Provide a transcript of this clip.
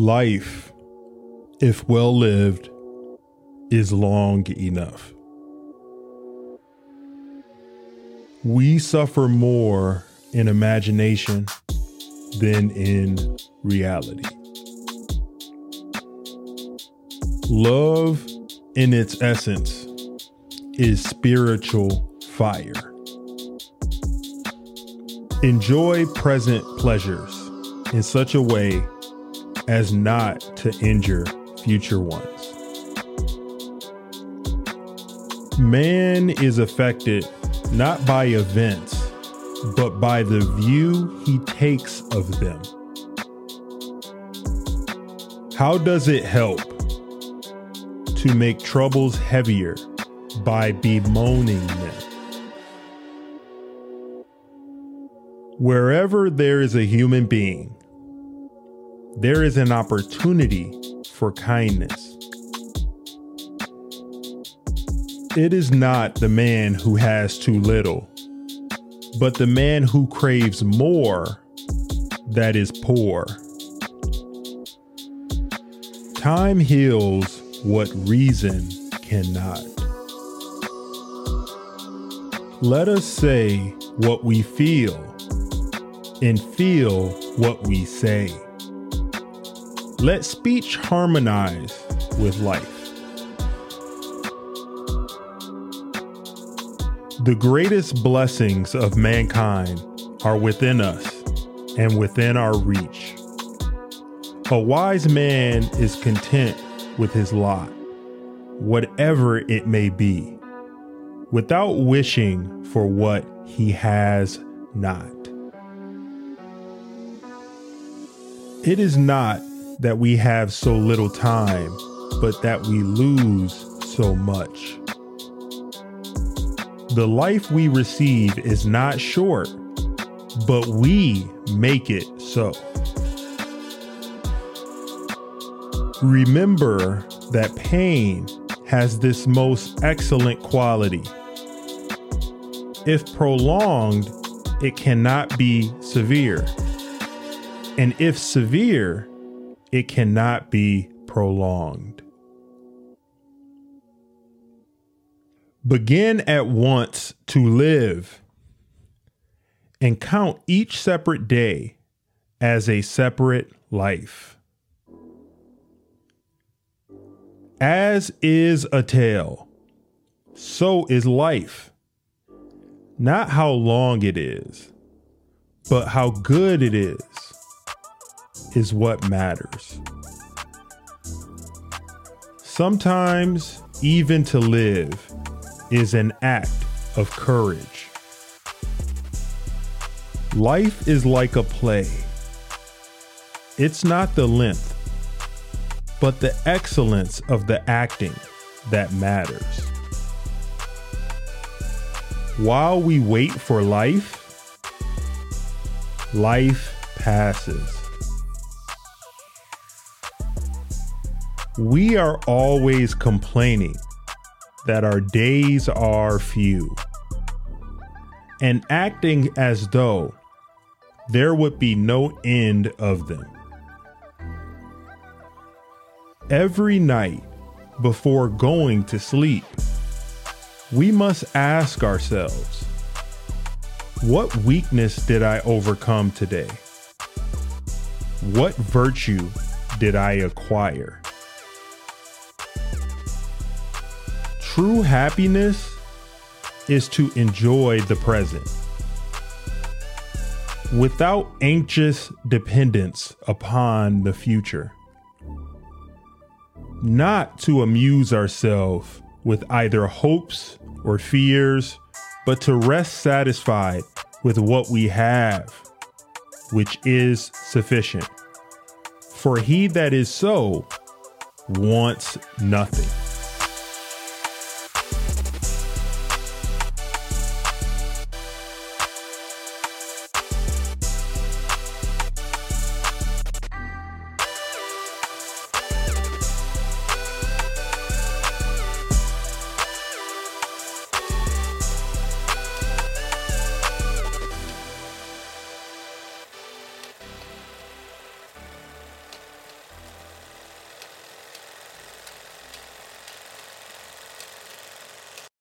Life, if well lived, is long enough. We suffer more in imagination than in reality. Love, in its essence, is spiritual fire. Enjoy present pleasures in such a way as not to injure future ones. Man is affected not by events, but by the view he takes of them. How does it help to make troubles heavier by bemoaning them? Wherever there is a human being, there is an opportunity for kindness. It is not the man who has too little, but the man who craves more that is poor. Time heals what reason cannot. Let us say what we feel and feel what we say. Let speech harmonize with life. The greatest blessings of mankind are within us and within our reach. A wise man is content with his lot, whatever it may be, without wishing for what he has not. It is not that we have so little time, but that we lose so much. The life we receive is not short, but we make it so. Remember that pain has this most excellent quality. If prolonged, it cannot be severe. And if severe, it cannot be prolonged. Begin at once to live and count each separate day as a separate life. As is a tale, so is life. Not how long it is, but how good it is is what matters. Sometimes, even to live is an act of courage. Life is like a play. It's not the length, but the excellence of the acting that matters. While we wait for life, life passes. We are always complaining that our days are few and acting as though there would be no end of them. Every night before going to sleep, we must ask ourselves what weakness did I overcome today? What virtue did I acquire? True happiness is to enjoy the present without anxious dependence upon the future. Not to amuse ourselves with either hopes or fears, but to rest satisfied with what we have, which is sufficient. For he that is so wants nothing.